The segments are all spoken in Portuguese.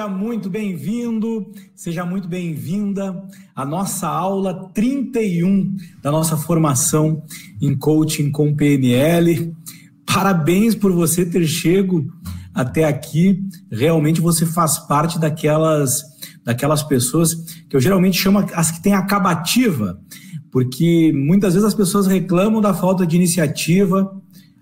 Seja muito bem-vindo, seja muito bem-vinda à nossa aula 31 da nossa formação em coaching com PNL. Parabéns por você ter chego até aqui. Realmente você faz parte daquelas daquelas pessoas que eu geralmente chamo as que têm acabativa, porque muitas vezes as pessoas reclamam da falta de iniciativa,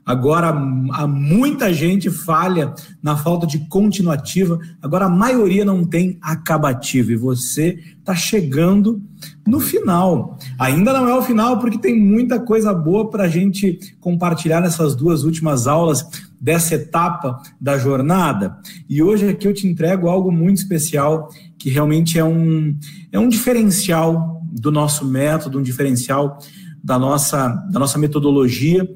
Agora, há muita gente falha na falta de continuativa. Agora, a maioria não tem acabativa. E você está chegando no final. Ainda não é o final, porque tem muita coisa boa para a gente compartilhar nessas duas últimas aulas dessa etapa da jornada. E hoje aqui eu te entrego algo muito especial, que realmente é um, é um diferencial do nosso método, um diferencial da nossa, da nossa metodologia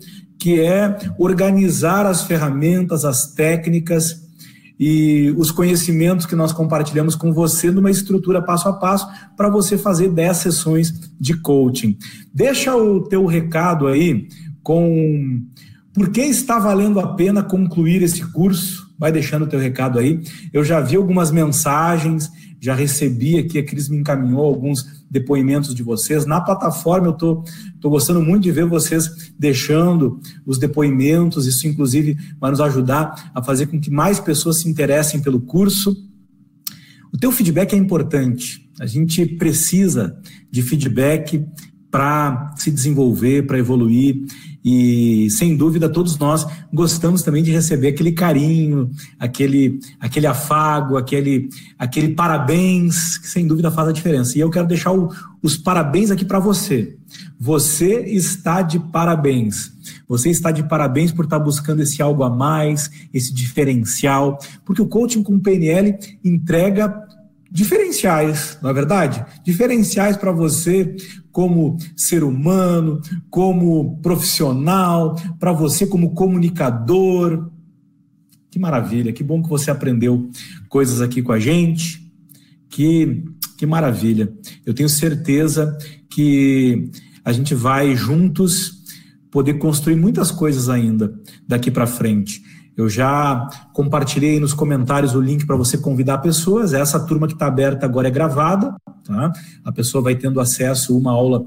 que é organizar as ferramentas, as técnicas e os conhecimentos que nós compartilhamos com você numa estrutura passo a passo para você fazer 10 sessões de coaching. Deixa o teu recado aí com por que está valendo a pena concluir esse curso. Vai deixando o teu recado aí. Eu já vi algumas mensagens, já recebi aqui, a Cris me encaminhou alguns depoimentos de vocês. Na plataforma eu estou tô, tô gostando muito de ver vocês deixando os depoimentos, isso inclusive vai nos ajudar a fazer com que mais pessoas se interessem pelo curso. O teu feedback é importante. A gente precisa de feedback para se desenvolver, para evoluir. E sem dúvida todos nós gostamos também de receber aquele carinho, aquele, aquele afago, aquele, aquele parabéns, que sem dúvida faz a diferença. E eu quero deixar o, os parabéns aqui para você. Você está de parabéns. Você está de parabéns por estar buscando esse algo a mais, esse diferencial, porque o coaching com PNL entrega diferenciais, não é verdade? Diferenciais para você como ser humano, como profissional, para você como comunicador. Que maravilha, que bom que você aprendeu coisas aqui com a gente. Que, que maravilha. Eu tenho certeza que a gente vai juntos poder construir muitas coisas ainda daqui para frente. Eu já compartilhei nos comentários o link para você convidar pessoas. Essa turma que está aberta agora é gravada, tá? A pessoa vai tendo acesso uma aula,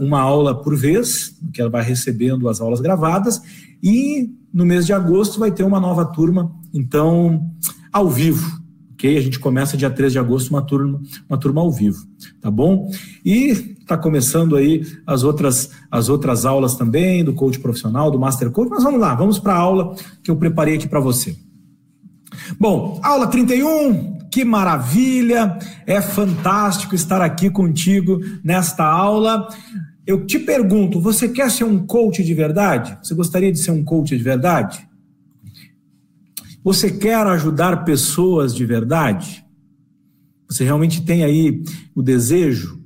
uma aula por vez, que ela vai recebendo as aulas gravadas, e no mês de agosto vai ter uma nova turma, então, ao vivo. A gente começa dia 3 de agosto uma turma, uma turma ao vivo, tá bom? E Está começando aí as outras, as outras aulas também, do coach profissional, do Master Coach, mas vamos lá, vamos para a aula que eu preparei aqui para você. Bom, aula 31, que maravilha, é fantástico estar aqui contigo nesta aula. Eu te pergunto, você quer ser um coach de verdade? Você gostaria de ser um coach de verdade? Você quer ajudar pessoas de verdade? Você realmente tem aí o desejo?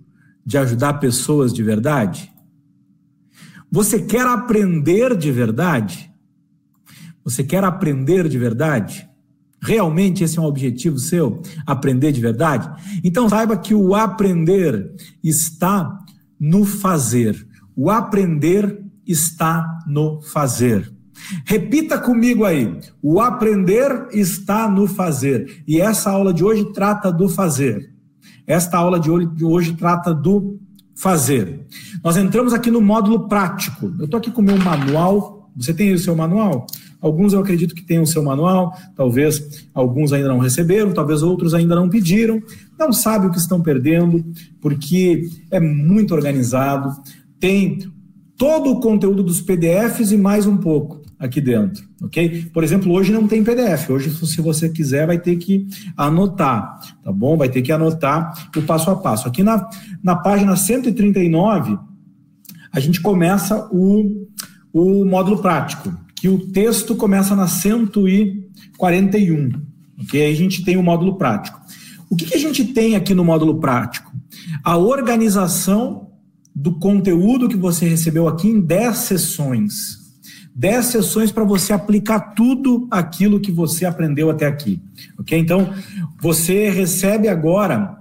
de ajudar pessoas de verdade? Você quer aprender de verdade? Você quer aprender de verdade? Realmente esse é um objetivo seu? Aprender de verdade? Então saiba que o aprender está no fazer. O aprender está no fazer. Repita comigo aí. O aprender está no fazer. E essa aula de hoje trata do fazer. Esta aula de hoje trata do fazer. Nós entramos aqui no módulo prático. Eu estou aqui com o meu manual. Você tem o seu manual? Alguns eu acredito que tenham o seu manual, talvez alguns ainda não receberam, talvez outros ainda não pediram. Não sabe o que estão perdendo, porque é muito organizado, tem todo o conteúdo dos PDFs e mais um pouco aqui dentro, ok? Por exemplo, hoje não tem PDF. Hoje, se você quiser, vai ter que anotar, tá bom? Vai ter que anotar o passo a passo. Aqui na, na página 139, a gente começa o, o módulo prático, que o texto começa na 141, ok? Aí a gente tem o módulo prático. O que, que a gente tem aqui no módulo prático? A organização do conteúdo que você recebeu aqui em 10 sessões 10 sessões para você aplicar tudo aquilo que você aprendeu até aqui. Ok? Então, você recebe agora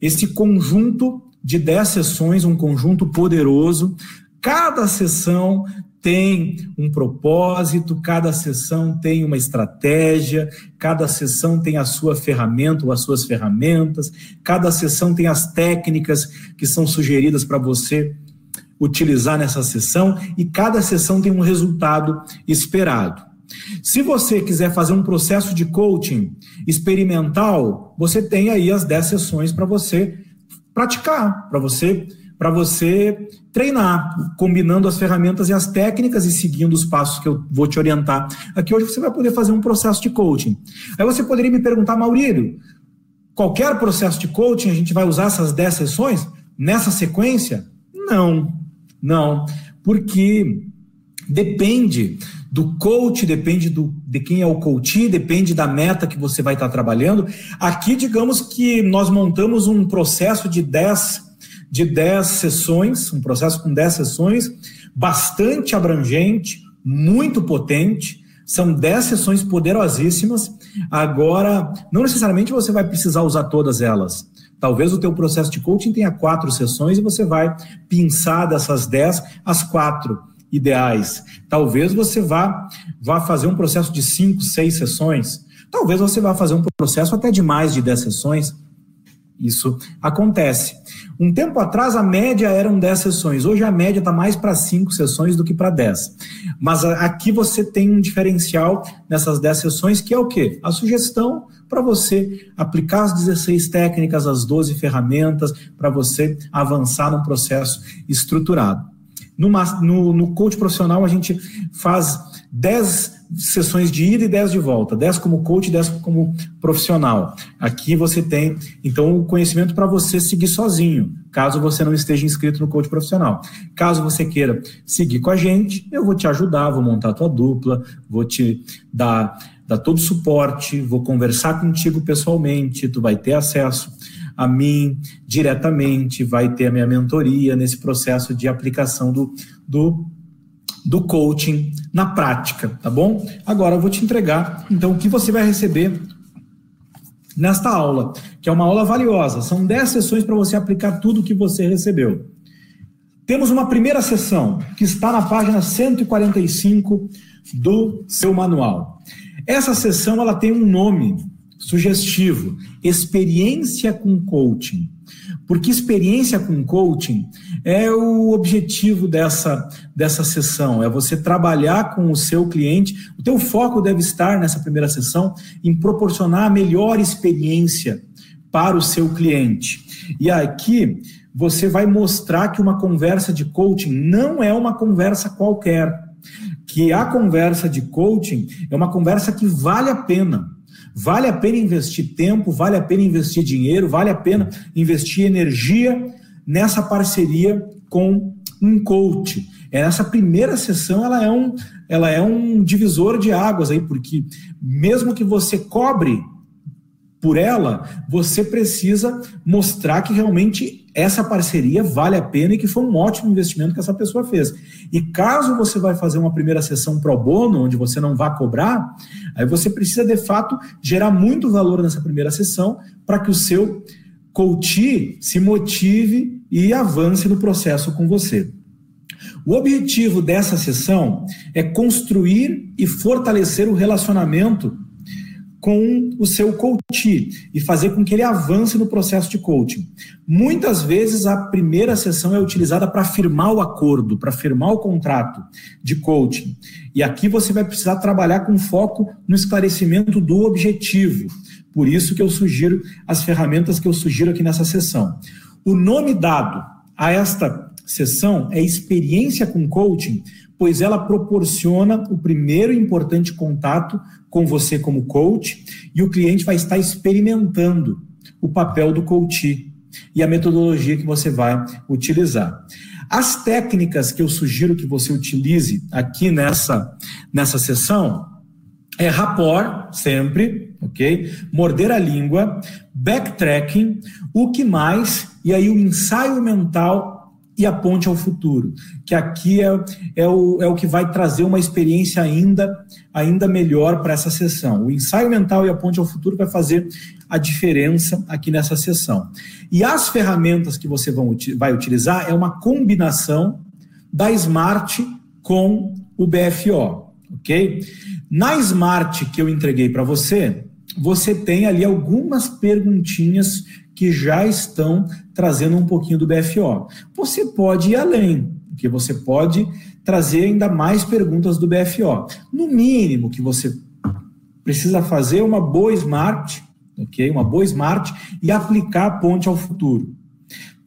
esse conjunto de 10 sessões, um conjunto poderoso. Cada sessão tem um propósito, cada sessão tem uma estratégia, cada sessão tem a sua ferramenta ou as suas ferramentas, cada sessão tem as técnicas que são sugeridas para você utilizar nessa sessão e cada sessão tem um resultado esperado. Se você quiser fazer um processo de coaching experimental, você tem aí as 10 sessões para você praticar, para você para você treinar, combinando as ferramentas e as técnicas e seguindo os passos que eu vou te orientar. Aqui hoje você vai poder fazer um processo de coaching. Aí você poderia me perguntar, Maurílio, qualquer processo de coaching a gente vai usar essas 10 sessões nessa sequência? Não, não, porque depende do coach, depende do, de quem é o coach, depende da meta que você vai estar trabalhando. Aqui, digamos que nós montamos um processo de 10 de 10 sessões, um processo com 10 sessões, bastante abrangente, muito potente. São 10 sessões poderosíssimas. Agora, não necessariamente você vai precisar usar todas elas. Talvez o teu processo de coaching tenha quatro sessões e você vai pensar dessas 10 as quatro ideais. Talvez você vá, vá fazer um processo de cinco, seis sessões. Talvez você vá fazer um processo até de mais de 10 sessões. Isso acontece. Um tempo atrás a média eram 10 sessões, hoje a média está mais para 5 sessões do que para 10. Mas aqui você tem um diferencial nessas 10 sessões, que é o quê? A sugestão para você aplicar as 16 técnicas, as 12 ferramentas, para você avançar num processo estruturado. No, no, no coach profissional, a gente faz 10 sessões de ida e 10 de volta, 10 como coach, 10 como profissional. Aqui você tem, então, o conhecimento para você seguir sozinho, caso você não esteja inscrito no coach profissional. Caso você queira seguir com a gente, eu vou te ajudar, vou montar a tua dupla, vou te dar, dar todo o suporte, vou conversar contigo pessoalmente, tu vai ter acesso a mim diretamente, vai ter a minha mentoria nesse processo de aplicação do, do do coaching na prática, tá bom? Agora eu vou te entregar, então, o que você vai receber nesta aula, que é uma aula valiosa. São 10 sessões para você aplicar tudo o que você recebeu. Temos uma primeira sessão, que está na página 145 do seu manual. Essa sessão ela tem um nome sugestivo: Experiência com Coaching. Porque experiência com coaching é o objetivo dessa, dessa sessão, é você trabalhar com o seu cliente. O teu foco deve estar nessa primeira sessão em proporcionar a melhor experiência para o seu cliente. E aqui você vai mostrar que uma conversa de coaching não é uma conversa qualquer, que a conversa de coaching é uma conversa que vale a pena Vale a pena investir tempo, vale a pena investir dinheiro, vale a pena investir energia nessa parceria com um coach. É, essa primeira sessão ela é, um, ela é um divisor de águas aí, porque mesmo que você cobre por ela, você precisa mostrar que realmente essa parceria vale a pena e que foi um ótimo investimento que essa pessoa fez. E caso você vai fazer uma primeira sessão pro bono, onde você não vai cobrar, aí você precisa de fato gerar muito valor nessa primeira sessão para que o seu coach se motive e avance no processo com você. O objetivo dessa sessão é construir e fortalecer o relacionamento com o seu coach e fazer com que ele avance no processo de coaching. Muitas vezes a primeira sessão é utilizada para firmar o acordo, para firmar o contrato de coaching. E aqui você vai precisar trabalhar com foco no esclarecimento do objetivo. Por isso que eu sugiro as ferramentas que eu sugiro aqui nessa sessão. O nome dado a esta sessão é experiência com coaching, pois ela proporciona o primeiro importante contato com você como coach e o cliente vai estar experimentando o papel do coach e a metodologia que você vai utilizar. As técnicas que eu sugiro que você utilize aqui nessa, nessa sessão é rapport, sempre, ok? Morder a língua, backtracking, o que mais, e aí o ensaio mental e a ponte ao futuro, que aqui é, é, o, é o que vai trazer uma experiência ainda, ainda melhor para essa sessão. O ensaio mental e a ponte ao futuro vai fazer a diferença aqui nessa sessão. E as ferramentas que você vão, vai utilizar é uma combinação da Smart com o BFO, ok? Na Smart que eu entreguei para você, você tem ali algumas perguntinhas que já estão trazendo um pouquinho do BFO. Você pode ir além, porque você pode trazer ainda mais perguntas do BFO. No mínimo que você precisa fazer uma boa Smart, ok? Uma boa Smart e aplicar a ponte ao futuro.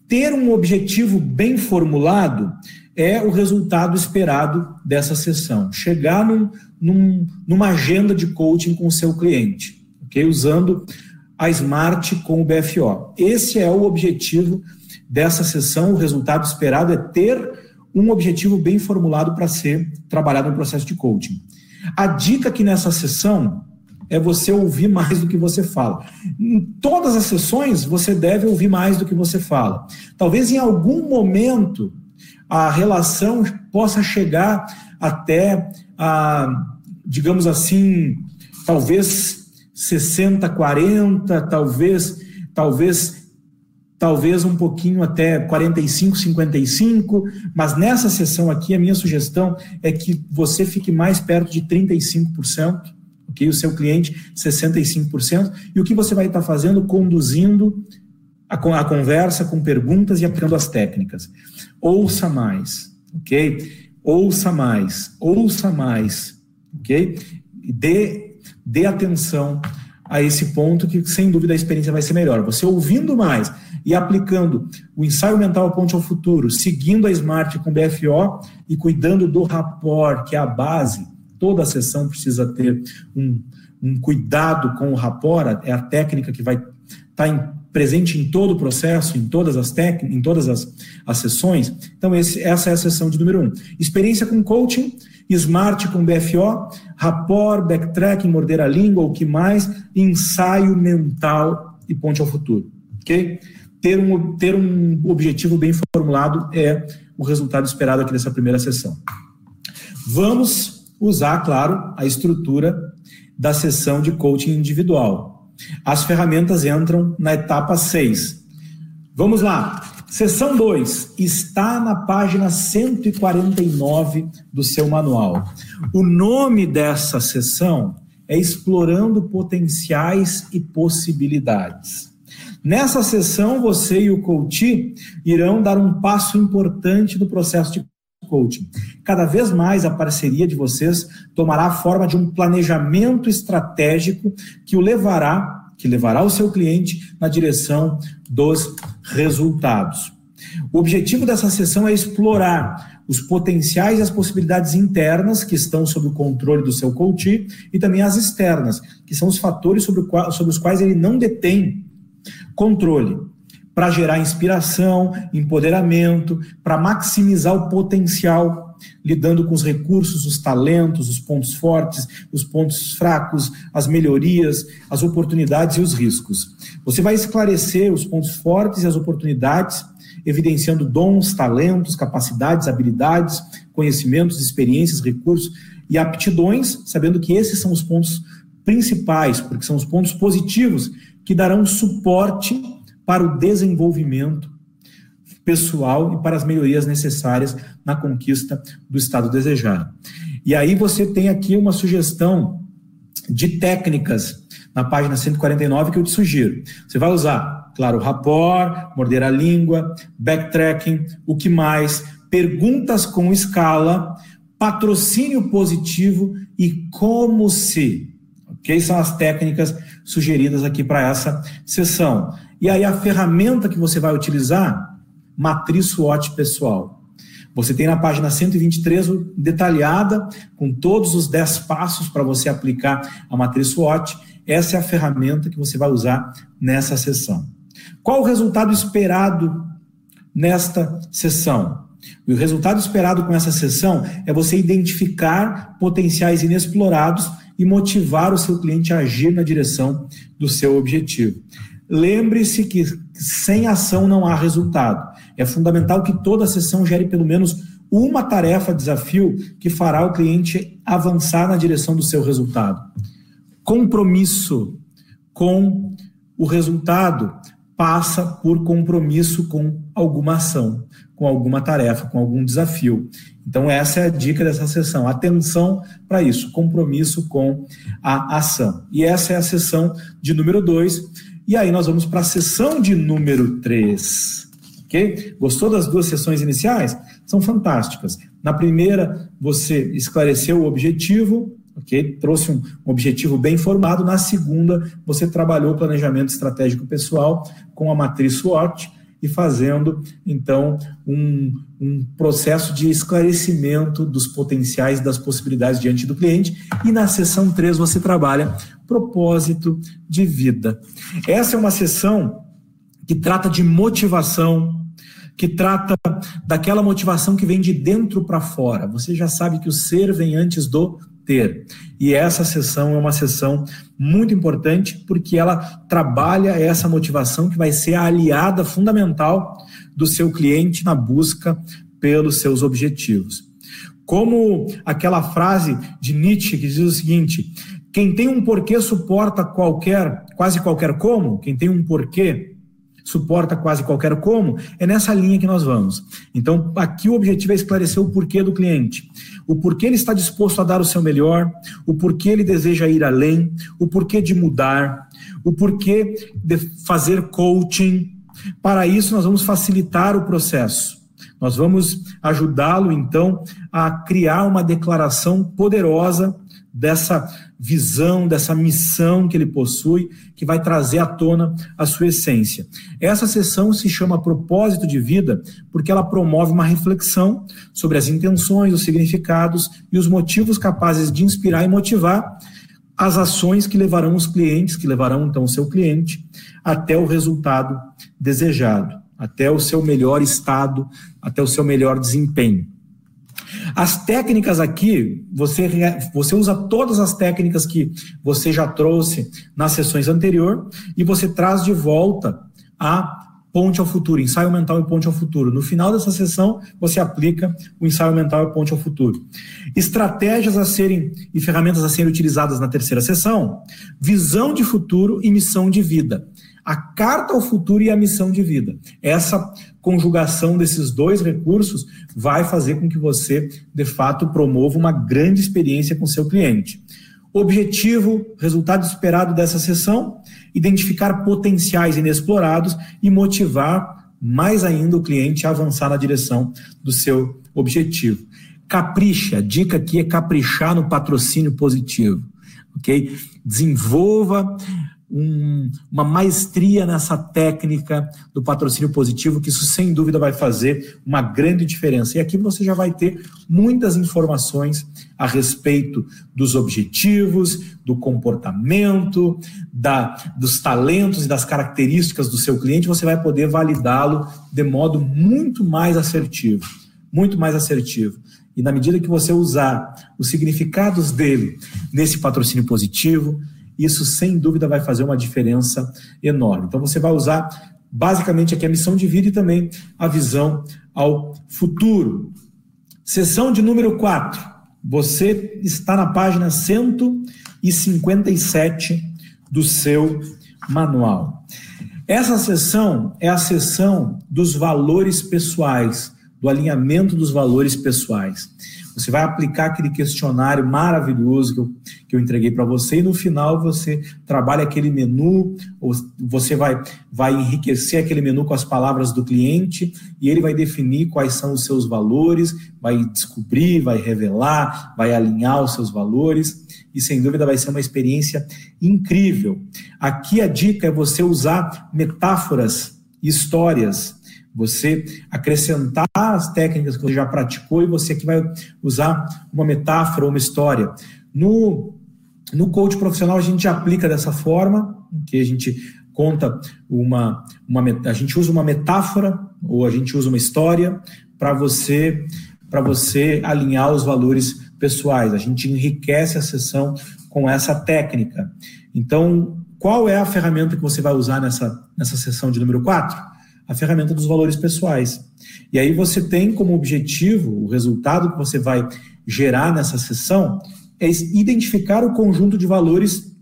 Ter um objetivo bem formulado é o resultado esperado dessa sessão. Chegar num, num, numa agenda de coaching com o seu cliente, ok? Usando a Smart com o BFO. Esse é o objetivo dessa sessão. O resultado esperado é ter um objetivo bem formulado para ser trabalhado no processo de coaching. A dica aqui nessa sessão é você ouvir mais do que você fala. Em todas as sessões, você deve ouvir mais do que você fala. Talvez em algum momento a relação possa chegar até a, digamos assim, talvez 60 40, talvez talvez talvez um pouquinho até 45 55, mas nessa sessão aqui a minha sugestão é que você fique mais perto de 35%, OK? O seu cliente 65%, e o que você vai estar fazendo conduzindo a, a conversa com perguntas e aplicando as técnicas. Ouça mais, ok? Ouça mais, ouça mais, ok? Dê, dê atenção a esse ponto que, sem dúvida, a experiência vai ser melhor. Você ouvindo mais e aplicando o ensaio mental ponte ao futuro, seguindo a Smart com BFO e cuidando do rapport, que é a base, toda a sessão precisa ter um, um cuidado com o rapport, é a técnica que vai estar tá presente em todo o processo, em todas as técnicas, em todas as, as sessões. Então, esse, essa é a sessão de número um. Experiência com coaching, smart com BFO, rapport, backtracking, morder a língua, o que mais, ensaio mental e ponte ao futuro. Ok? Ter um, ter um objetivo bem formulado é o resultado esperado aqui nessa primeira sessão. Vamos usar, claro, a estrutura da sessão de coaching individual. As ferramentas entram na etapa 6. Vamos lá. Seção 2 está na página 149 do seu manual. O nome dessa sessão é Explorando Potenciais e Possibilidades. Nessa sessão, você e o coach irão dar um passo importante no processo de coaching. Cada vez mais a parceria de vocês tomará a forma de um planejamento estratégico que o levará, que levará o seu cliente na direção dos resultados. O objetivo dessa sessão é explorar os potenciais e as possibilidades internas que estão sob o controle do seu coach e também as externas, que são os fatores sobre, sobre os quais ele não detém controle para gerar inspiração, empoderamento, para maximizar o potencial, lidando com os recursos, os talentos, os pontos fortes, os pontos fracos, as melhorias, as oportunidades e os riscos. Você vai esclarecer os pontos fortes e as oportunidades, evidenciando dons, talentos, capacidades, habilidades, conhecimentos, experiências, recursos e aptidões, sabendo que esses são os pontos principais, porque são os pontos positivos que darão suporte para o desenvolvimento pessoal e para as melhorias necessárias na conquista do estado desejado. E aí você tem aqui uma sugestão de técnicas na página 149 que eu te sugiro. Você vai usar, claro, rapport, morder a língua, backtracking, o que mais, perguntas com escala, patrocínio positivo e como se. Ok? São as técnicas sugeridas aqui para essa sessão. E aí a ferramenta que você vai utilizar, matriz SWOT pessoal. Você tem na página 123 detalhada com todos os 10 passos para você aplicar a matriz SWOT. Essa é a ferramenta que você vai usar nessa sessão. Qual o resultado esperado nesta sessão? o resultado esperado com essa sessão é você identificar potenciais inexplorados e motivar o seu cliente a agir na direção do seu objetivo. Lembre-se que sem ação não há resultado. É fundamental que toda sessão gere pelo menos uma tarefa, desafio, que fará o cliente avançar na direção do seu resultado. Compromisso com o resultado passa por compromisso com alguma ação, com alguma tarefa, com algum desafio. Então, essa é a dica dessa sessão. Atenção para isso, compromisso com a ação. E essa é a sessão de número 2. E aí nós vamos para a sessão de número 3. Ok? Gostou das duas sessões iniciais? São fantásticas. Na primeira, você esclareceu o objetivo, ok? Trouxe um, objetivo bem formado. Na segunda, você trabalhou o planejamento estratégico pessoal com a matriz SWOT e fazendo, então, um, um processo de esclarecimento dos potenciais das possibilidades diante do cliente. E na sessão 3 você trabalha propósito de vida. Essa é uma sessão que trata de motivação, que trata daquela motivação que vem de dentro para fora. Você já sabe que o ser vem antes do ter. E essa sessão é uma sessão muito importante porque ela trabalha essa motivação que vai ser a aliada fundamental do seu cliente na busca pelos seus objetivos. Como aquela frase de Nietzsche que diz o seguinte: quem tem um porquê suporta qualquer, quase qualquer como, quem tem um porquê suporta quase qualquer como, é nessa linha que nós vamos. Então, aqui o objetivo é esclarecer o porquê do cliente, o porquê ele está disposto a dar o seu melhor, o porquê ele deseja ir além, o porquê de mudar, o porquê de fazer coaching. Para isso, nós vamos facilitar o processo. Nós vamos ajudá-lo, então, a criar uma declaração poderosa dessa visão, dessa missão que ele possui, que vai trazer à tona a sua essência. Essa sessão se chama Propósito de Vida porque ela promove uma reflexão sobre as intenções, os significados e os motivos capazes de inspirar e motivar as ações que levarão os clientes, que levarão então o seu cliente até o resultado desejado, até o seu melhor estado, até o seu melhor desempenho. As técnicas aqui, você, você usa todas as técnicas que você já trouxe nas sessões anterior e você traz de volta a ponte ao futuro, ensaio mental e ponte ao futuro. No final dessa sessão, você aplica o ensaio mental e ponte ao futuro. Estratégias a serem e ferramentas a serem utilizadas na terceira sessão: visão de futuro e missão de vida a carta ao futuro e a missão de vida. Essa conjugação desses dois recursos vai fazer com que você, de fato, promova uma grande experiência com seu cliente. Objetivo, resultado esperado dessa sessão: identificar potenciais inexplorados e motivar mais ainda o cliente a avançar na direção do seu objetivo. Capricha, dica aqui é caprichar no patrocínio positivo, ok? Desenvolva um, uma maestria nessa técnica do patrocínio positivo, que isso sem dúvida vai fazer uma grande diferença. E aqui você já vai ter muitas informações a respeito dos objetivos, do comportamento, da, dos talentos e das características do seu cliente, você vai poder validá-lo de modo muito mais assertivo. Muito mais assertivo. E na medida que você usar os significados dele nesse patrocínio positivo, isso sem dúvida vai fazer uma diferença enorme. Então você vai usar basicamente aqui a missão de vida e também a visão ao futuro. Sessão de número 4. Você está na página 157 do seu manual. Essa sessão é a sessão dos valores pessoais, do alinhamento dos valores pessoais. Você vai aplicar aquele questionário maravilhoso que eu, que eu entreguei para você e no final você trabalha aquele menu, ou você vai, vai enriquecer aquele menu com as palavras do cliente e ele vai definir quais são os seus valores, vai descobrir, vai revelar, vai alinhar os seus valores e sem dúvida vai ser uma experiência incrível. Aqui a dica é você usar metáforas, histórias você acrescentar as técnicas que você já praticou e você aqui vai usar uma metáfora ou uma história. No, no coach profissional, a gente aplica dessa forma, que a gente conta uma, uma. A gente usa uma metáfora ou a gente usa uma história para você para você alinhar os valores pessoais. A gente enriquece a sessão com essa técnica. Então, qual é a ferramenta que você vai usar nessa, nessa sessão de número 4? A ferramenta dos valores pessoais. E aí você tem como objetivo, o resultado que você vai gerar nessa sessão, é identificar o conjunto de valores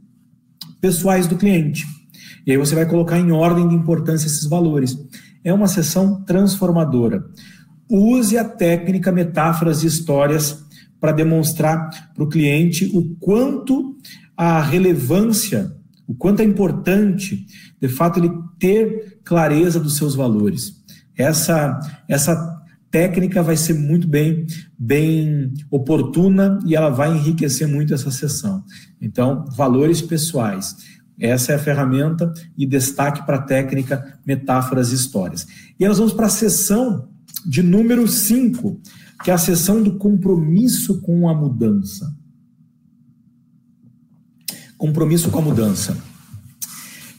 pessoais do cliente. E aí você vai colocar em ordem de importância esses valores. É uma sessão transformadora. Use a técnica metáforas e histórias para demonstrar para o cliente o quanto a relevância, o quanto é importante, de fato, ele ter clareza dos seus valores. Essa, essa técnica vai ser muito bem, bem oportuna e ela vai enriquecer muito essa sessão. Então, valores pessoais. Essa é a ferramenta e destaque para a técnica metáforas e histórias. E nós vamos para a sessão de número 5, que é a sessão do compromisso com a mudança. Compromisso com a mudança.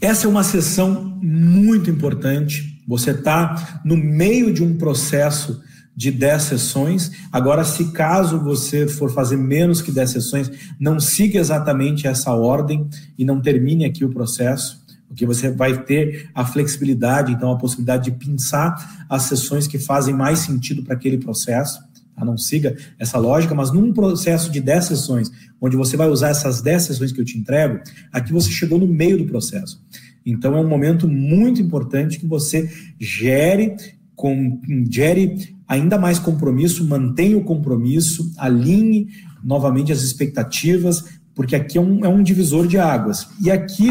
Essa é uma sessão muito importante você está no meio de um processo de 10 sessões. Agora, se caso você for fazer menos que 10 sessões, não siga exatamente essa ordem e não termine aqui o processo, porque você vai ter a flexibilidade, então a possibilidade de pensar as sessões que fazem mais sentido para aquele processo. Tá? Não siga essa lógica, mas num processo de 10 sessões, onde você vai usar essas 10 sessões que eu te entrego, aqui você chegou no meio do processo. Então é um momento muito importante que você gere, com, gere ainda mais compromisso, mantenha o compromisso, alinhe novamente as expectativas, porque aqui é um, é um divisor de águas. E aqui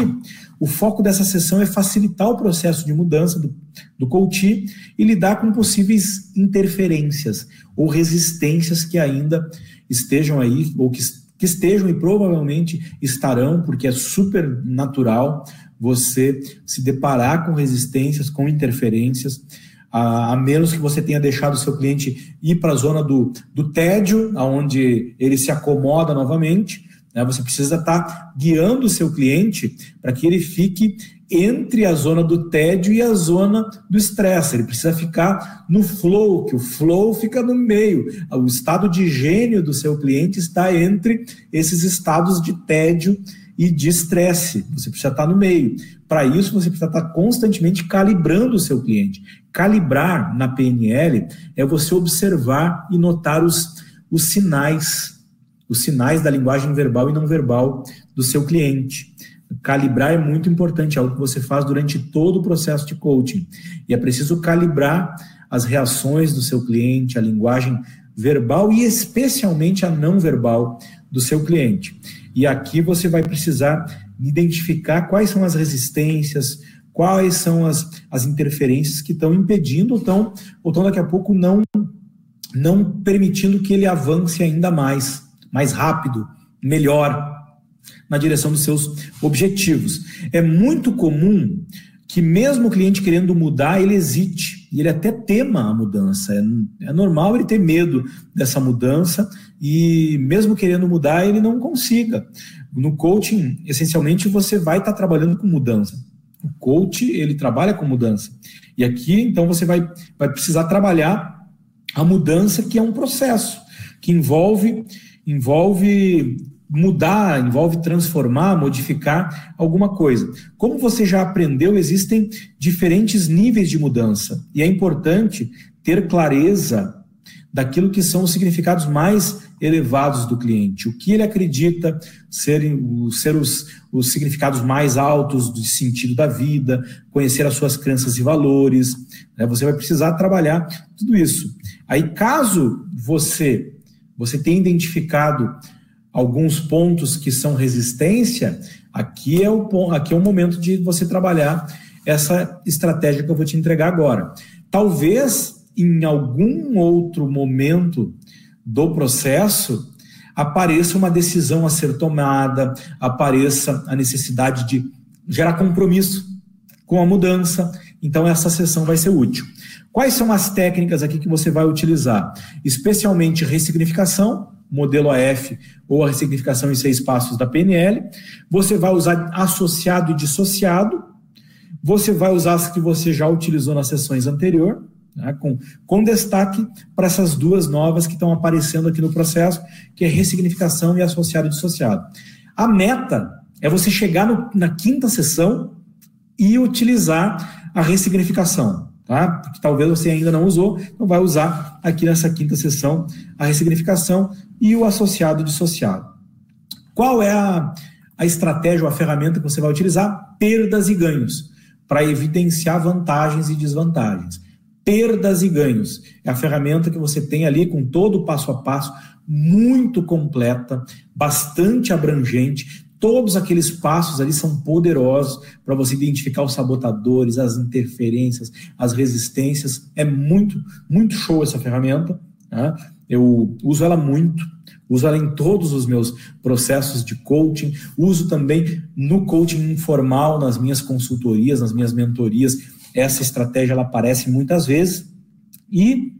o foco dessa sessão é facilitar o processo de mudança do, do coach e lidar com possíveis interferências ou resistências que ainda estejam aí, ou que, que estejam e provavelmente estarão, porque é super natural você se deparar com resistências, com interferências, a, menos que você tenha deixado o seu cliente ir para a zona do, do tédio, aonde ele se acomoda novamente. Né? Você precisa estar tá guiando o seu cliente para que ele fique entre a zona do tédio e a zona do estresse. Ele precisa ficar no flow, que o flow fica no meio. O estado de gênio do seu cliente está entre esses estados de tédio e de estresse. Você precisa estar no meio. Para isso, você precisa estar constantemente calibrando o seu cliente. Calibrar na PNL é você observar e notar os, os sinais, os sinais da linguagem verbal e não verbal do seu cliente. Calibrar é muito importante, é algo que você faz durante todo o processo de coaching. E é preciso calibrar as reações do seu cliente, a linguagem verbal e especialmente a não verbal do seu cliente. E aqui você vai precisar identificar quais são as resistências, quais são as, as interferências que estão impedindo, ou estão, ou estão daqui a pouco não, não permitindo que ele avance ainda mais, mais rápido, melhor, na direção dos seus objetivos. É muito comum que mesmo o cliente querendo mudar, ele hesite, e ele até tema a mudança. É, é normal ele ter medo dessa mudança e mesmo querendo mudar, ele não consiga. No coaching, essencialmente, você vai estar trabalhando com mudança. O coach, ele trabalha com mudança. E aqui, então, você vai, vai precisar trabalhar a mudança, que é um processo, que envolve, envolve mudar, envolve transformar, modificar alguma coisa. Como você já aprendeu, existem diferentes níveis de mudança. E é importante ter clareza daquilo que são os significados mais elevados do cliente, o que ele acredita serem ser os, os significados mais altos do sentido da vida, conhecer as suas crenças e valores. Né? Você vai precisar trabalhar tudo isso. Aí, caso você você tenha identificado alguns pontos que são resistência, aqui é o, aqui é o momento de você trabalhar essa estratégia que eu vou te entregar agora. Talvez em algum outro momento do processo apareça uma decisão a ser tomada, apareça a necessidade de gerar compromisso com a mudança. Então, essa sessão vai ser útil. Quais são as técnicas aqui que você vai utilizar? Especialmente ressignificação, modelo AF ou a ressignificação em seis passos da PNL. Você vai usar associado e dissociado. Você vai usar as que você já utilizou nas sessões anteriores né, com, com destaque para essas duas novas que estão aparecendo aqui no processo, que é ressignificação e associado e dissociado. A meta é você chegar no, na quinta sessão e utilizar a ressignificação, tá? Talvez você ainda não usou, então vai usar aqui nessa quinta sessão a ressignificação e o associado dissociado. Qual é a a estratégia ou a ferramenta que você vai utilizar? Perdas e ganhos, para evidenciar vantagens e desvantagens. Perdas e ganhos é a ferramenta que você tem ali com todo o passo a passo, muito completa, bastante abrangente. Todos aqueles passos ali são poderosos para você identificar os sabotadores, as interferências, as resistências. É muito, muito show essa ferramenta. Né? Eu uso ela muito, uso ela em todos os meus processos de coaching, uso também no coaching informal, nas minhas consultorias, nas minhas mentorias. Essa estratégia ela aparece muitas vezes e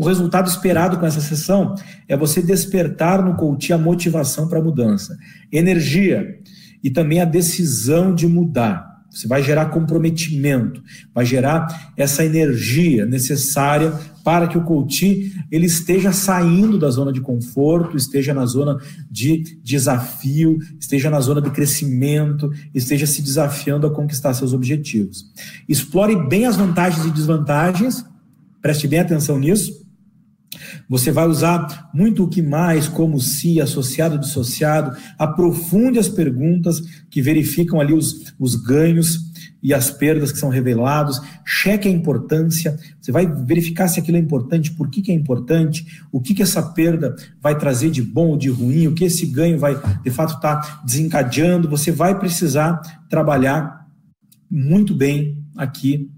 o resultado esperado com essa sessão é você despertar no coach a motivação para a mudança, energia e também a decisão de mudar. Você vai gerar comprometimento, vai gerar essa energia necessária para que o coach ele esteja saindo da zona de conforto, esteja na zona de desafio, esteja na zona de crescimento, esteja se desafiando a conquistar seus objetivos. Explore bem as vantagens e desvantagens, preste bem atenção nisso. Você vai usar muito o que mais, como se, associado, dissociado. Aprofunde as perguntas que verificam ali os, os ganhos e as perdas que são revelados, cheque a importância, você vai verificar se aquilo é importante, por que, que é importante, o que, que essa perda vai trazer de bom ou de ruim, o que esse ganho vai de fato estar tá desencadeando, você vai precisar trabalhar muito bem aqui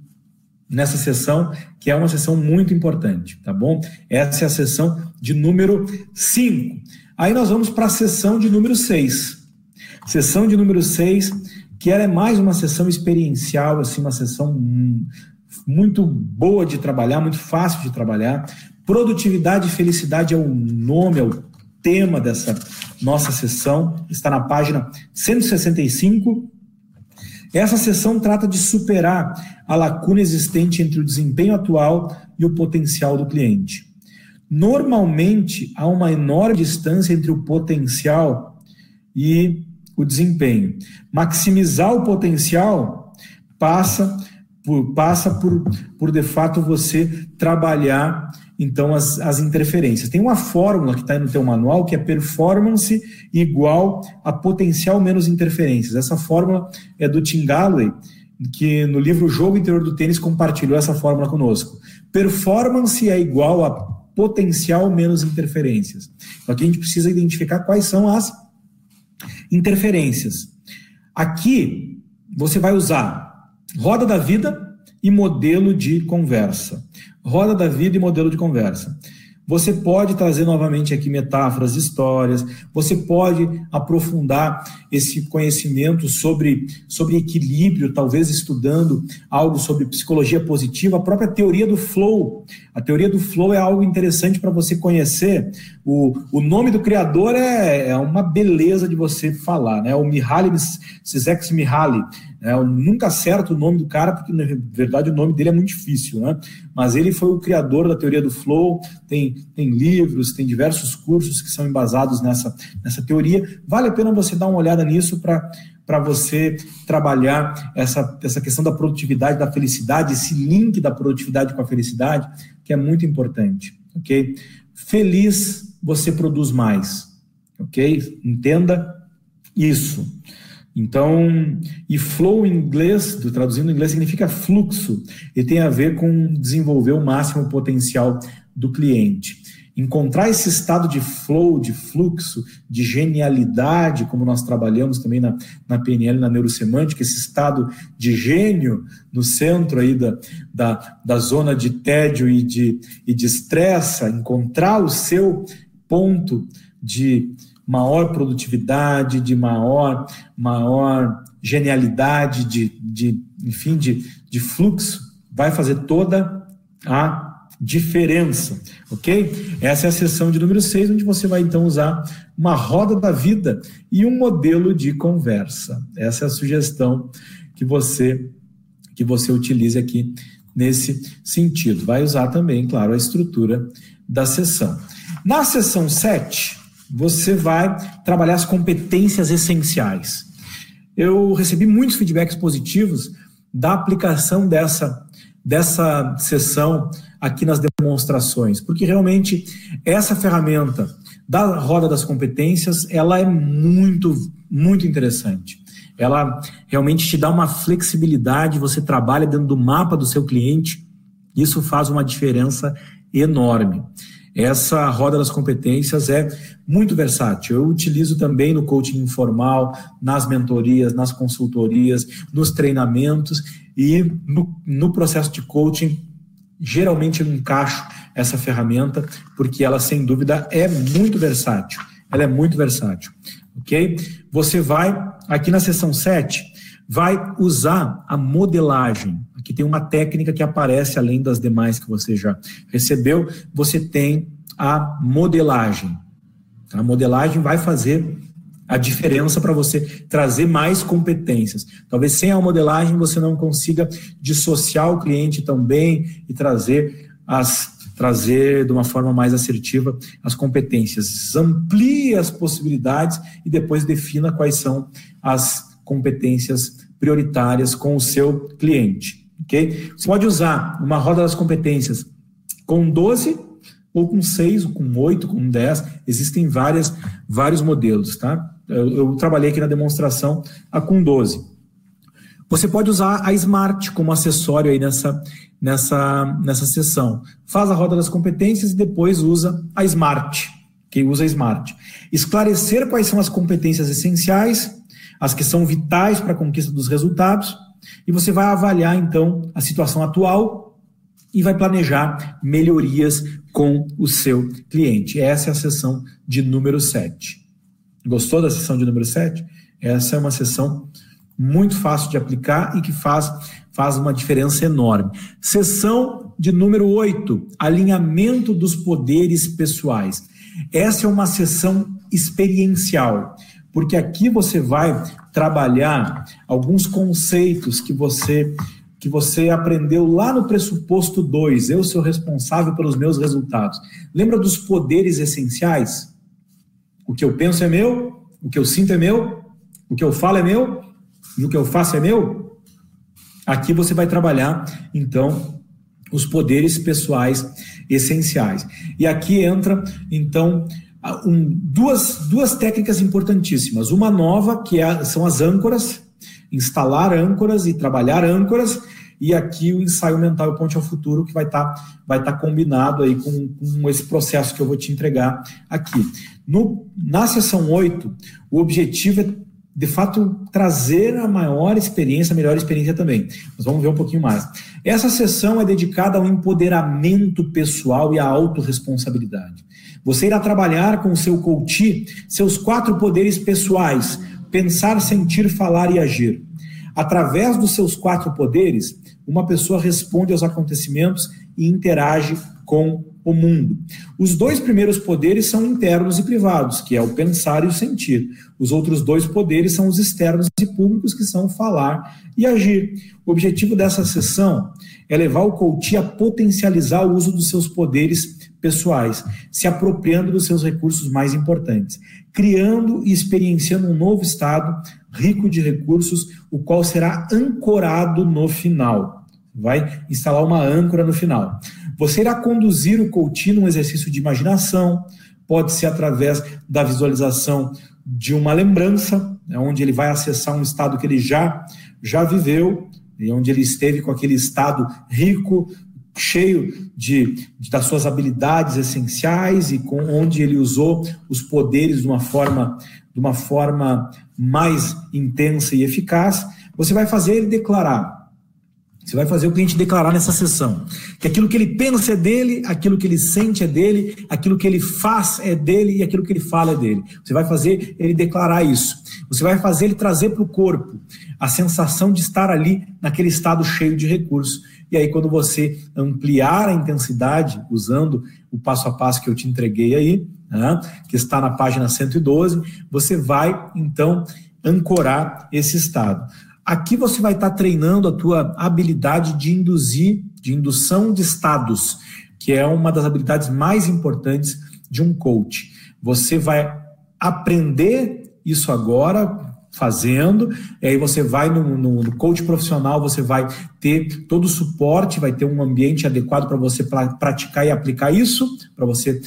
nessa sessão, que é uma sessão muito importante, tá bom? Essa é a sessão de número 5. Aí nós vamos para a sessão de número 6. Sessão de número 6 que ela é mais uma sessão experiencial, assim, uma sessão muito boa de trabalhar, muito fácil de trabalhar. Produtividade e felicidade é o nome, é o tema dessa nossa sessão, está na página 165. Essa sessão trata de superar a lacuna existente entre o desempenho atual e o potencial do cliente. Normalmente, há uma enorme distância entre o potencial e o desempenho. Maximizar o potencial passa por, passa por, por de fato você trabalhar então as, as interferências. Tem uma fórmula que está no teu manual que é performance igual a potencial menos interferências. Essa fórmula é do Tim Galloway, que no livro Jogo Interior do Tênis compartilhou essa fórmula conosco. Performance é igual a potencial menos interferências. Então aqui a gente precisa identificar quais são as interferências. Aqui você vai usar roda da vida e modelo de conversa. Roda da vida e modelo de conversa. Você pode trazer novamente aqui metáforas, histórias, você pode aprofundar esse conhecimento sobre, sobre equilíbrio, talvez estudando algo sobre psicologia positiva, a própria teoria do flow. A teoria do flow é algo interessante para você conhecer. O, o nome do criador é, é uma beleza de você falar, né? O Mihaly Csikszentmihalyi é, eu nunca acerto o nome do cara, porque na verdade o nome dele é muito difícil, né? Mas ele foi o criador da teoria do flow, tem, tem livros, tem diversos cursos que são embasados nessa, nessa teoria. Vale a pena você dar uma olhada nisso para você trabalhar essa, essa questão da produtividade, da felicidade, esse link da produtividade com a felicidade, que é muito importante, ok? Feliz, você produz mais, ok? Entenda isso. Então, e flow em inglês, traduzindo em inglês, significa fluxo, e tem a ver com desenvolver o máximo potencial do cliente. Encontrar esse estado de flow, de fluxo, de genialidade, como nós trabalhamos também na, na PNL, na neurosemântica, esse estado de gênio no centro aí da, da, da zona de tédio e de, e de estressa, encontrar o seu ponto de, maior produtividade, de maior, maior genialidade, de, de enfim, de, de fluxo, vai fazer toda a diferença, ok? Essa é a sessão de número 6, onde você vai então usar uma roda da vida e um modelo de conversa. Essa é a sugestão que você que você utilize aqui nesse sentido. Vai usar também, claro, a estrutura da sessão. Na sessão 7, você vai trabalhar as competências essenciais. Eu recebi muitos feedbacks positivos da aplicação dessa, dessa sessão aqui nas demonstrações, porque realmente essa ferramenta da roda das competências, ela é muito, muito interessante. Ela realmente te dá uma flexibilidade, você trabalha dentro do mapa do seu cliente, isso faz uma diferença enorme. Essa roda das competências é muito versátil. Eu utilizo também no coaching informal, nas mentorias, nas consultorias, nos treinamentos e no, no processo de coaching. Geralmente eu encaixo essa ferramenta porque ela, sem dúvida, é muito versátil. Ela é muito versátil. Ok? Você vai, aqui na seção 7, vai usar a modelagem. Aqui tem uma técnica que aparece além das demais que você já recebeu. Você tem a modelagem. A modelagem vai fazer a diferença para você trazer mais competências. Talvez sem a modelagem você não consiga dissociar o cliente também e trazer as trazer de uma forma mais assertiva as competências. Amplie as possibilidades e depois defina quais são as competências prioritárias com o seu cliente. Ok? Você pode usar uma roda das competências com 12 ou com 6, ou com 8, com 10. Existem várias, vários modelos, tá? Eu, trabalhei aqui na demonstração a com 12. Você pode usar a Smart como acessório aí nessa, nessa, nessa sessão. Faz a roda das competências e depois usa a Smart. Quem usa a Smart. Esclarecer quais são as competências essenciais as que são vitais para a conquista dos resultados, e você vai avaliar então a situação atual e vai planejar melhorias com o seu cliente. Essa é a sessão de número 7. Gostou da sessão de número 7? Essa é uma sessão muito fácil de aplicar e que faz, faz uma diferença enorme. Sessão de número 8, alinhamento dos poderes pessoais. Essa é uma sessão experiencial porque aqui você vai trabalhar alguns conceitos que você que você aprendeu lá no pressuposto 2, eu sou responsável pelos meus resultados. Lembra dos poderes essenciais? O que eu penso é meu, o que eu sinto é meu, o que eu falo é meu e o que eu faço é meu? Aqui você vai trabalhar, então, os poderes pessoais essenciais. E aqui entra, então, um, duas, duas técnicas importantíssimas. Uma nova, que é, são as âncoras, instalar âncoras e trabalhar âncoras, e aqui o ensaio mental e ponte ao futuro, que vai estar tá, vai tá combinado aí com, com esse processo que eu vou te entregar aqui. No, na sessão 8, o objetivo é de fato, trazer a maior experiência, a melhor experiência também. Mas vamos ver um pouquinho mais. Essa sessão é dedicada ao empoderamento pessoal e à autorresponsabilidade. Você irá trabalhar com o seu coach seus quatro poderes pessoais: pensar, sentir, falar e agir. Através dos seus quatro poderes, uma pessoa responde aos acontecimentos e interage com o mundo. Os dois primeiros poderes são internos e privados, que é o pensar e o sentir. Os outros dois poderes são os externos e públicos, que são falar e agir. O objetivo dessa sessão é levar o coach a potencializar o uso dos seus poderes pessoais, se apropriando dos seus recursos mais importantes, criando e experienciando um novo estado rico de recursos, o qual será ancorado no final. Vai instalar uma âncora no final. Você irá conduzir o coach num exercício de imaginação, pode ser através da visualização de uma lembrança, né, onde ele vai acessar um estado que ele já já viveu, e onde ele esteve com aquele estado rico cheio de, de, das suas habilidades essenciais e com onde ele usou os poderes de uma forma de uma forma mais intensa e eficaz, você vai fazer ele declarar. Você vai fazer o cliente declarar nessa sessão que aquilo que ele pensa é dele, aquilo que ele sente é dele, aquilo que ele faz é dele e aquilo que ele fala é dele. Você vai fazer ele declarar isso. Você vai fazer ele trazer para o corpo a sensação de estar ali naquele estado cheio de recursos. E aí, quando você ampliar a intensidade, usando o passo a passo que eu te entreguei aí, né, que está na página 112, você vai, então, ancorar esse estado. Aqui você vai estar treinando a tua habilidade de induzir, de indução de estados, que é uma das habilidades mais importantes de um coach. Você vai aprender isso agora, fazendo, e aí você vai no, no, no, coach profissional, você vai ter todo o suporte, vai ter um ambiente adequado para você pra, praticar e aplicar isso, para você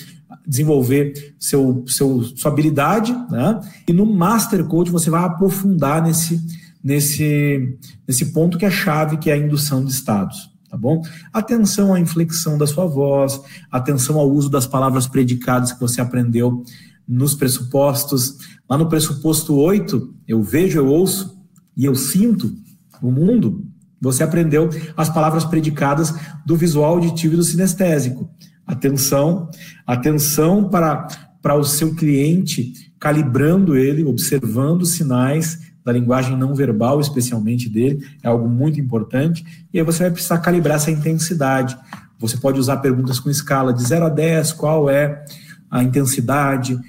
desenvolver seu, seu, sua habilidade, né? E no Master Coach você vai aprofundar nesse, nesse, nesse ponto que é chave, que é a indução de estados. Tá bom? Atenção à inflexão da sua voz, atenção ao uso das palavras predicadas que você aprendeu nos pressupostos. Lá no pressuposto 8, eu vejo, eu ouço e eu sinto o mundo. Você aprendeu as palavras predicadas do visual, auditivo e do sinestésico. Atenção, atenção para, para o seu cliente, calibrando ele, observando sinais da linguagem não verbal, especialmente dele, é algo muito importante. E aí você vai precisar calibrar essa intensidade. Você pode usar perguntas com escala de 0 a 10, qual é a intensidade,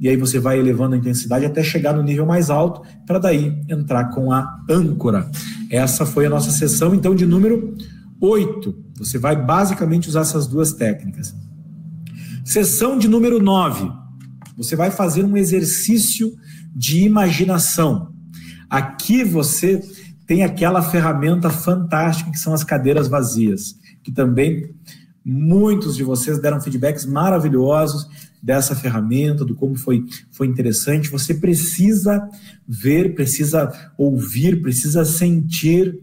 e aí você vai elevando a intensidade até chegar no nível mais alto, para daí entrar com a âncora. Essa foi a nossa sessão, então, de número 8. Você vai basicamente usar essas duas técnicas. Sessão de número 9. Você vai fazer um exercício de imaginação. Aqui você tem aquela ferramenta fantástica que são as cadeiras vazias, que também muitos de vocês deram feedbacks maravilhosos dessa ferramenta, do como foi, foi interessante. Você precisa ver, precisa ouvir, precisa sentir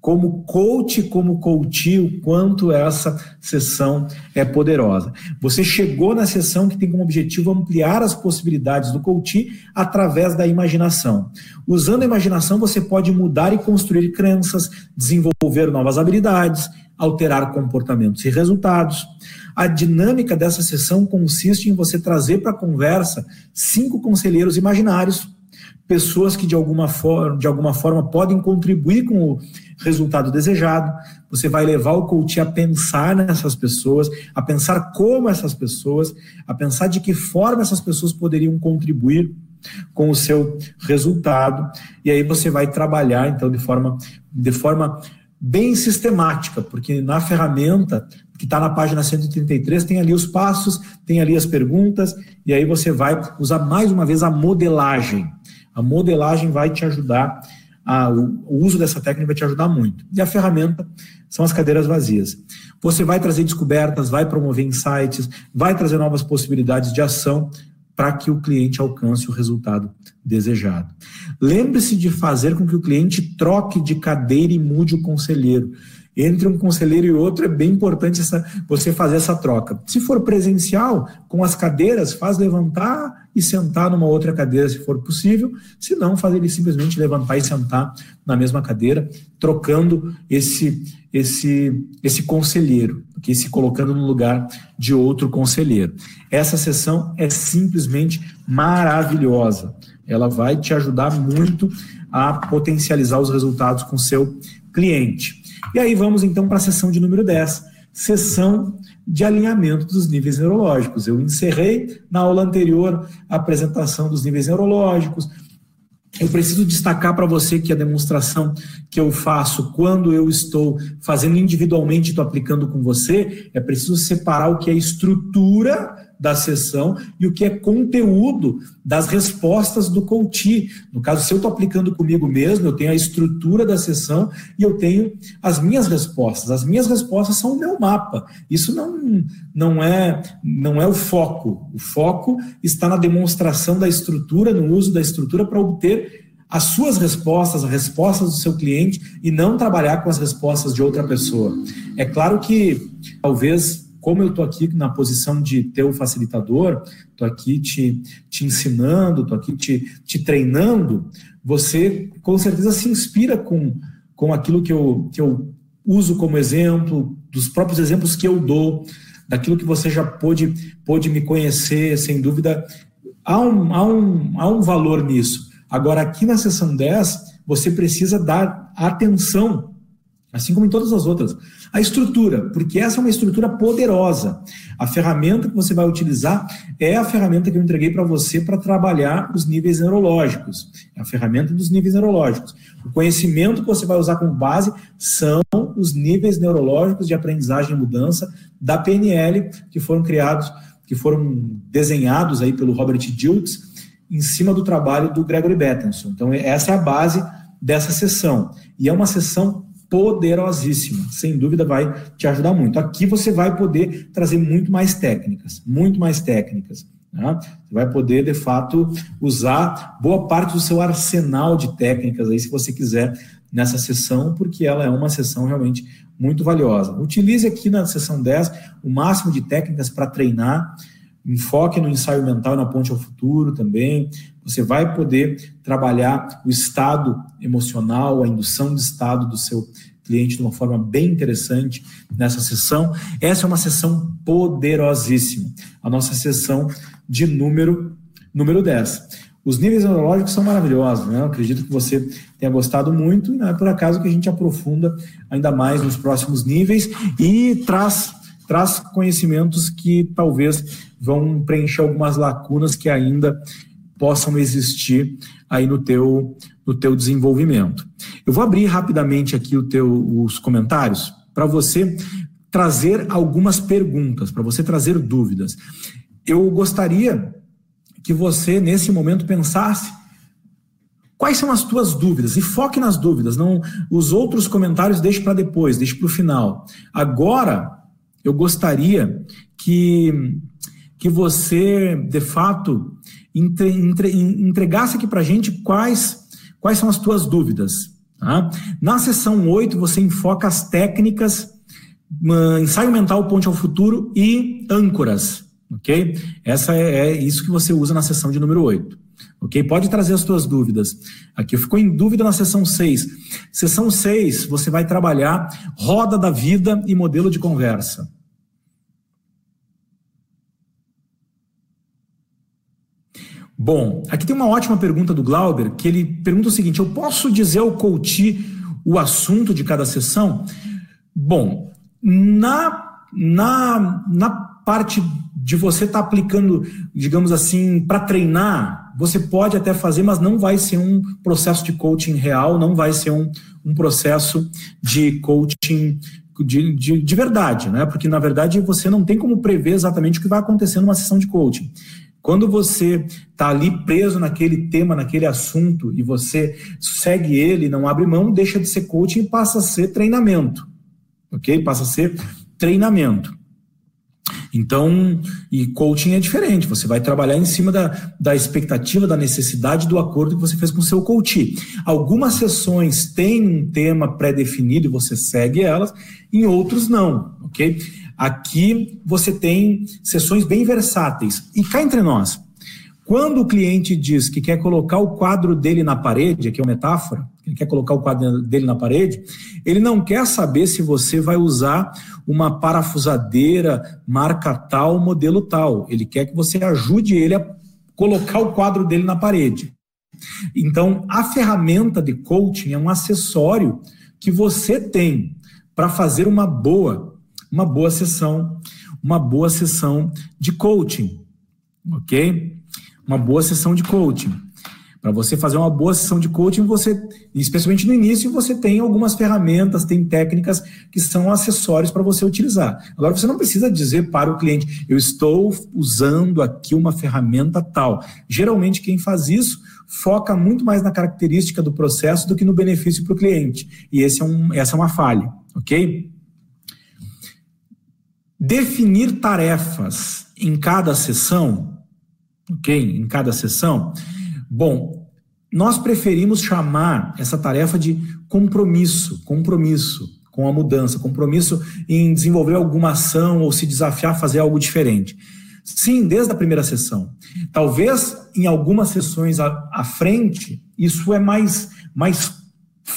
como coach, como coach, o quanto essa sessão é poderosa. Você chegou na sessão que tem como objetivo ampliar as possibilidades do coach através da imaginação. Usando a imaginação, você pode mudar e construir crenças, desenvolver novas habilidades, alterar comportamentos e resultados. A dinâmica dessa sessão consiste em você trazer para a conversa cinco conselheiros imaginários pessoas que de alguma forma, de alguma forma podem contribuir com o resultado desejado. Você vai levar o coach a pensar nessas pessoas, a pensar como essas pessoas, a pensar de que forma essas pessoas poderiam contribuir com o seu resultado. E aí você vai trabalhar então de forma de forma bem sistemática, porque na ferramenta que está na página 133 tem ali os passos, tem ali as perguntas, e aí você vai usar mais uma vez a modelagem. A modelagem vai te ajudar, a, o, o uso dessa técnica vai te ajudar muito. E a ferramenta são as cadeiras vazias. Você vai trazer descobertas, vai promover insights, vai trazer novas possibilidades de ação para que o cliente alcance o resultado desejado. Lembre-se de fazer com que o cliente troque de cadeira e mude o conselheiro entre um conselheiro e outro é bem importante essa, você fazer essa troca. Se for presencial, com as cadeiras, faz levantar e sentar numa outra cadeira, se for possível. Se não, faz ele simplesmente levantar e sentar na mesma cadeira, trocando esse esse esse conselheiro, que se colocando no lugar de outro conselheiro. Essa sessão é simplesmente maravilhosa. Ela vai te ajudar muito a potencializar os resultados com seu cliente. E aí vamos então para a sessão de número 10, sessão de alinhamento dos níveis neurológicos. Eu encerrei na aula anterior a apresentação dos níveis neurológicos. Eu preciso destacar para você que a demonstração que eu faço quando eu estou fazendo individualmente, estou aplicando com você, é preciso separar o que é estrutura da sessão e o que é conteúdo das respostas do coach. No caso, se eu estou aplicando comigo mesmo, eu tenho a estrutura da sessão e eu tenho as minhas respostas. As minhas respostas são o meu mapa. Isso não, não, é, não é o foco. O foco está na demonstração da estrutura, no uso da estrutura para obter as suas respostas, as respostas do seu cliente e não trabalhar com as respostas de outra pessoa. É claro que talvez como eu estou aqui na posição de ter o facilitador, estou aqui te, te ensinando, estou aqui te, te treinando, você com certeza se inspira com, com aquilo que eu, que eu uso como exemplo, dos próprios exemplos que eu dou, daquilo que você já pôde, pôde me conhecer, sem dúvida, há um, há, um, há um valor nisso. Agora, aqui na sessão 10, você precisa dar atenção assim como em todas as outras. A estrutura, porque essa é uma estrutura poderosa. A ferramenta que você vai utilizar é a ferramenta que eu entreguei para você para trabalhar os níveis neurológicos. É a ferramenta dos níveis neurológicos. O conhecimento que você vai usar como base são os níveis neurológicos de aprendizagem e mudança da PNL, que foram criados, que foram desenhados aí pelo Robert Dilks em cima do trabalho do Gregory Bettenson. Então, essa é a base dessa sessão. E é uma sessão poderosíssima, sem dúvida vai te ajudar muito. Aqui você vai poder trazer muito mais técnicas, muito mais técnicas. Né? Vai poder, de fato, usar boa parte do seu arsenal de técnicas aí, se você quiser, nessa sessão, porque ela é uma sessão realmente muito valiosa. Utilize aqui na sessão 10 o máximo de técnicas para treinar, enfoque no ensaio mental na ponte ao futuro também. Você vai poder trabalhar o estado emocional, a indução de estado do seu cliente de uma forma bem interessante nessa sessão. Essa é uma sessão poderosíssima, a nossa sessão de número, número 10. Os níveis neurológicos são maravilhosos, né? Eu acredito que você tenha gostado muito e não é por acaso que a gente aprofunda ainda mais nos próximos níveis e traz, traz conhecimentos que talvez vão preencher algumas lacunas que ainda possam existir aí no teu, no teu desenvolvimento. Eu vou abrir rapidamente aqui o teu, os comentários para você trazer algumas perguntas, para você trazer dúvidas. Eu gostaria que você, nesse momento, pensasse quais são as tuas dúvidas e foque nas dúvidas. Não, os outros comentários deixe para depois, deixe para o final. Agora, eu gostaria que que você, de fato, entre, entre, entregasse aqui para a gente quais, quais são as tuas dúvidas. Tá? Na sessão 8, você enfoca as técnicas, ensaio mental, ponte ao futuro e âncoras. Ok? Essa é, é, isso que você usa na sessão de número 8. Ok? Pode trazer as tuas dúvidas. Aqui ficou em dúvida na sessão 6. Sessão 6, você vai trabalhar roda da vida e modelo de conversa. Bom, aqui tem uma ótima pergunta do Glauber, que ele pergunta o seguinte: eu posso dizer ao coach o assunto de cada sessão? Bom, na, na, na parte de você estar tá aplicando, digamos assim, para treinar, você pode até fazer, mas não vai ser um processo de coaching real, não vai ser um, um processo de coaching de, de, de verdade, né? Porque na verdade você não tem como prever exatamente o que vai acontecer numa sessão de coaching. Quando você está ali preso naquele tema, naquele assunto, e você segue ele, não abre mão, deixa de ser coaching e passa a ser treinamento. Ok? Passa a ser treinamento. Então, e coaching é diferente, você vai trabalhar em cima da, da expectativa, da necessidade do acordo que você fez com o seu coach. Algumas sessões têm um tema pré-definido e você segue elas, em outros não, ok? Aqui você tem sessões bem versáteis. E cá entre nós, quando o cliente diz que quer colocar o quadro dele na parede, aqui é uma metáfora, ele quer colocar o quadro dele na parede, ele não quer saber se você vai usar uma parafusadeira marca tal, modelo tal. Ele quer que você ajude ele a colocar o quadro dele na parede. Então, a ferramenta de coaching é um acessório que você tem para fazer uma boa uma boa sessão, uma boa sessão de coaching, ok? Uma boa sessão de coaching. Para você fazer uma boa sessão de coaching, você, especialmente no início, você tem algumas ferramentas, tem técnicas que são acessórios para você utilizar. Agora, você não precisa dizer para o cliente, eu estou usando aqui uma ferramenta tal. Geralmente, quem faz isso foca muito mais na característica do processo do que no benefício para o cliente. E esse é um, essa é uma falha, ok? Definir tarefas em cada sessão, ok? Em cada sessão. Bom, nós preferimos chamar essa tarefa de compromisso, compromisso com a mudança, compromisso em desenvolver alguma ação ou se desafiar a fazer algo diferente. Sim, desde a primeira sessão. Talvez em algumas sessões à, frente, isso é mais, mais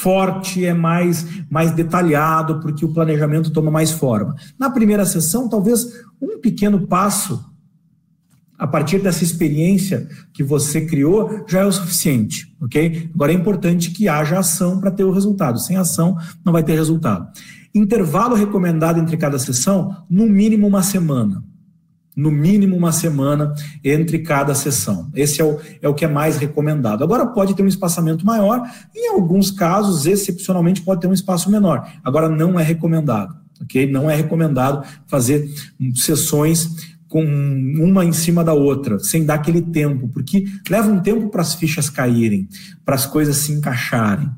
forte, é mais, mais detalhado, porque o planejamento toma mais forma. Na primeira sessão, talvez um pequeno passo, a partir dessa experiência que você criou, já é o suficiente, ok? Agora é importante que haja ação para ter o resultado. Sem ação, não vai ter resultado. Intervalo recomendado entre cada sessão, no mínimo uma semana no mínimo uma semana entre cada sessão. Esse é o, é o que é mais recomendado. Agora, pode ter um espaçamento maior, em alguns casos, excepcionalmente, pode ter um espaço menor. Agora, não é recomendado, ok? Não é recomendado fazer sessões com uma em cima da outra, sem dar aquele tempo, porque leva um tempo para as fichas caírem, para as coisas se encaixarem.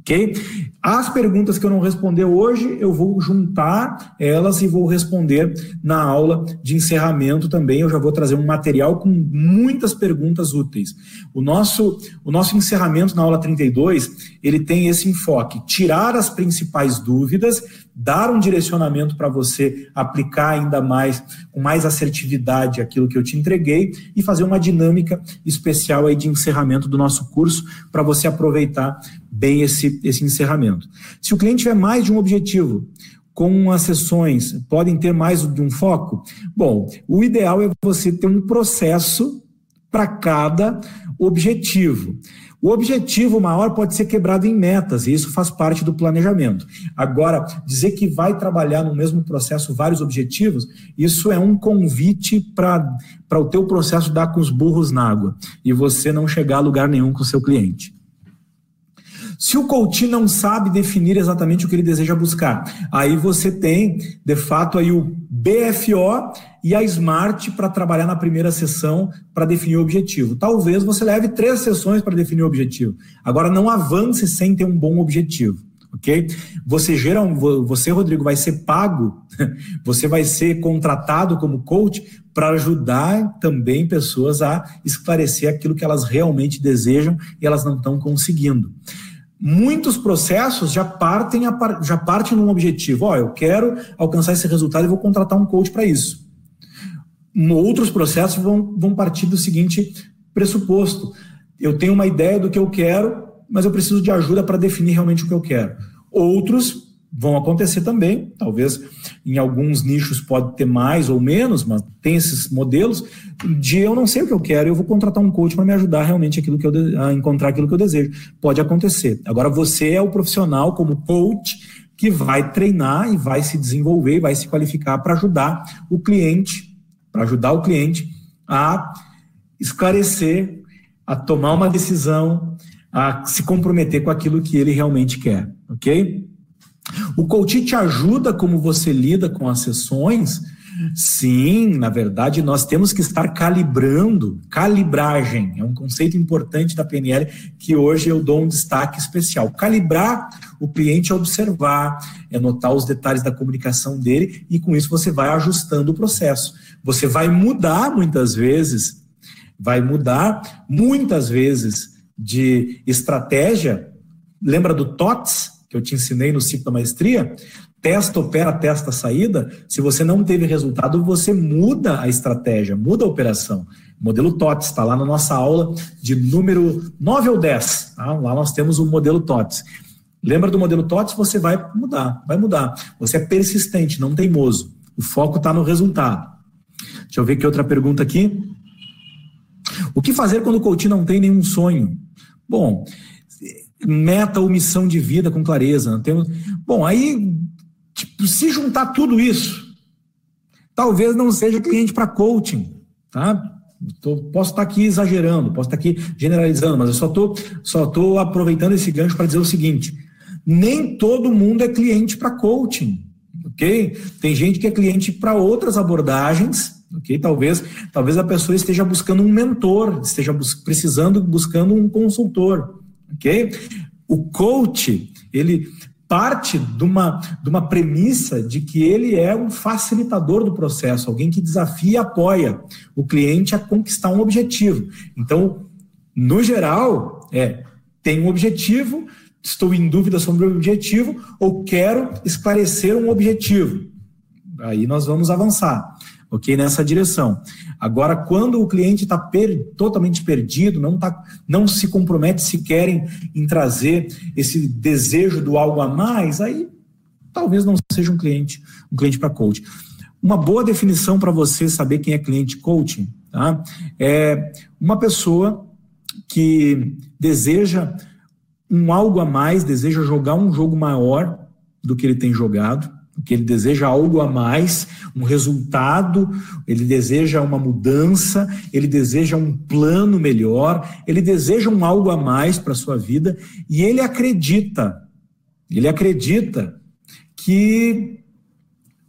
Ok? As perguntas que eu não responder hoje, eu vou juntar elas e vou responder na aula de encerramento também. Eu já vou trazer um material com muitas perguntas úteis. O nosso, o nosso encerramento na aula 32, ele tem esse enfoque: tirar as principais dúvidas, dar um direcionamento para você aplicar ainda mais, com mais assertividade aquilo que eu te entreguei e fazer uma dinâmica especial aí de encerramento do nosso curso para você aproveitar bem esse, esse encerramento. Se o cliente tiver mais de um objetivo, com as sessões, podem ter mais de um foco? Bom, o ideal é você ter um processo para cada objetivo. O objetivo maior pode ser quebrado em metas, e isso faz parte do planejamento. Agora, dizer que vai trabalhar no mesmo processo vários objetivos, isso é um convite para o teu processo dar com os burros na água e você não chegar a lugar nenhum com o seu cliente. Se o coach não sabe definir exatamente o que ele deseja buscar, aí você tem, de fato, aí o BFO e a Smart para trabalhar na primeira sessão para definir o objetivo. Talvez você leve três sessões para definir o objetivo. Agora não avance sem ter um bom objetivo ok? Você gera um, você Rodrigo vai ser pago, você vai ser contratado como coach para ajudar também pessoas a esclarecer aquilo que elas realmente desejam e elas não estão conseguindo muitos processos já partem a, já partem num objetivo. Ó, oh, eu quero alcançar esse resultado e vou contratar um coach para isso. Outros processos vão, vão partir do seguinte pressuposto: eu tenho uma ideia do que eu quero, mas eu preciso de ajuda para definir realmente o que eu quero. Outros vão acontecer também, talvez em alguns nichos pode ter mais ou menos, mas tem esses modelos de eu não sei o que eu quero, eu vou contratar um coach para me ajudar realmente aquilo que eu a encontrar aquilo que eu desejo. Pode acontecer. Agora você é o profissional como coach que vai treinar e vai se desenvolver, vai se qualificar para ajudar o cliente, para ajudar o cliente a esclarecer, a tomar uma decisão, a se comprometer com aquilo que ele realmente quer, ok? O coach te ajuda como você lida com as sessões? Sim, na verdade, nós temos que estar calibrando. Calibragem é um conceito importante da PNL que hoje eu dou um destaque especial. Calibrar o cliente é observar, é notar os detalhes da comunicação dele e com isso você vai ajustando o processo. Você vai mudar muitas vezes, vai mudar muitas vezes de estratégia. Lembra do TOTS? Que eu te ensinei no ciclo da maestria, testa, opera, testa, saída, se você não teve resultado, você muda a estratégia, muda a operação. Modelo TOTS está lá na nossa aula de número 9 ou 10. Tá? Lá nós temos o modelo TOTS. Lembra do modelo TOTS? Você vai mudar, vai mudar. Você é persistente, não teimoso. O foco está no resultado. Deixa eu ver que outra pergunta aqui. O que fazer quando o coach não tem nenhum sonho? Bom, meta ou missão de vida com clareza. Temos... Bom, aí, tipo, se juntar tudo isso, talvez não seja cliente para coaching, tá? Tô, posso estar tá aqui exagerando, posso estar tá aqui generalizando, mas eu só estou só tô aproveitando esse gancho para dizer o seguinte: nem todo mundo é cliente para coaching, ok? Tem gente que é cliente para outras abordagens, ok? Talvez, talvez a pessoa esteja buscando um mentor, esteja bus precisando, buscando um consultor ok? O coach, ele parte de uma, de uma premissa de que ele é um facilitador do processo, alguém que desafia e apoia o cliente a conquistar um objetivo. Então, no geral, é tem um objetivo, estou em dúvida sobre o objetivo ou quero esclarecer um objetivo. Aí nós vamos avançar ok? Nessa direção. Agora, quando o cliente está per, totalmente perdido, não, tá, não se compromete sequer em, em trazer esse desejo do algo a mais, aí talvez não seja um cliente, um cliente para coach. Uma boa definição para você saber quem é cliente coaching, tá? É uma pessoa que deseja um algo a mais, deseja jogar um jogo maior do que ele tem jogado, porque ele deseja algo a mais, um resultado, ele deseja uma mudança, ele deseja um plano melhor, ele deseja um algo a mais para a sua vida e ele acredita, ele acredita que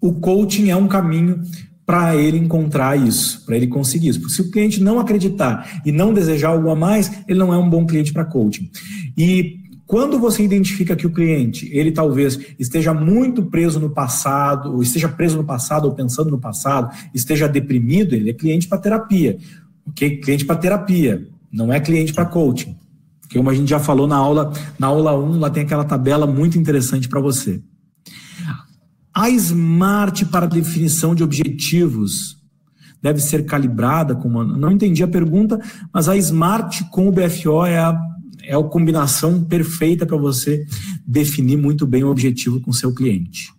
o coaching é um caminho para ele encontrar isso, para ele conseguir isso. Porque se o cliente não acreditar e não desejar algo a mais, ele não é um bom cliente para coaching. E quando você identifica que o cliente, ele talvez esteja muito preso no passado, ou esteja preso no passado, ou pensando no passado, esteja deprimido, ele é cliente para terapia. Ok? Cliente para terapia, não é cliente para coaching. Como a gente já falou na aula, na aula 1, lá tem aquela tabela muito interessante para você. A Smart para definição de objetivos deve ser calibrada com uma... Não entendi a pergunta, mas a Smart com o BFO é a, é a combinação perfeita para você definir muito bem o objetivo com o seu cliente.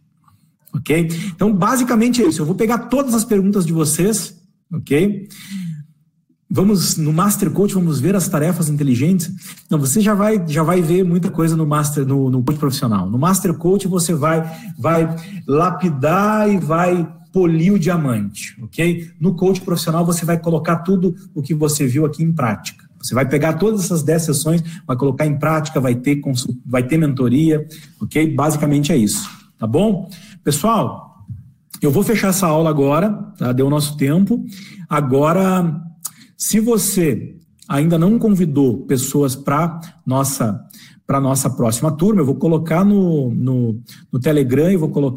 Ok? Então, basicamente é isso. Eu vou pegar todas as perguntas de vocês, ok? Vamos no Master Coach, vamos ver as tarefas inteligentes. Não, você já vai, já vai ver muita coisa no Master, no, no Coach profissional. No Master Coach você vai, vai lapidar e vai polir o diamante, ok? No Coach profissional você vai colocar tudo o que você viu aqui em prática. Você vai pegar todas essas 10 sessões, vai colocar em prática, vai ter, vai ter mentoria, ok? Basicamente é isso, tá bom? Pessoal, eu vou fechar essa aula agora, tá? Deu o nosso tempo. Agora se você ainda não convidou pessoas para nossa para nossa próxima turma, eu vou colocar no, no, no Telegram e vou colocar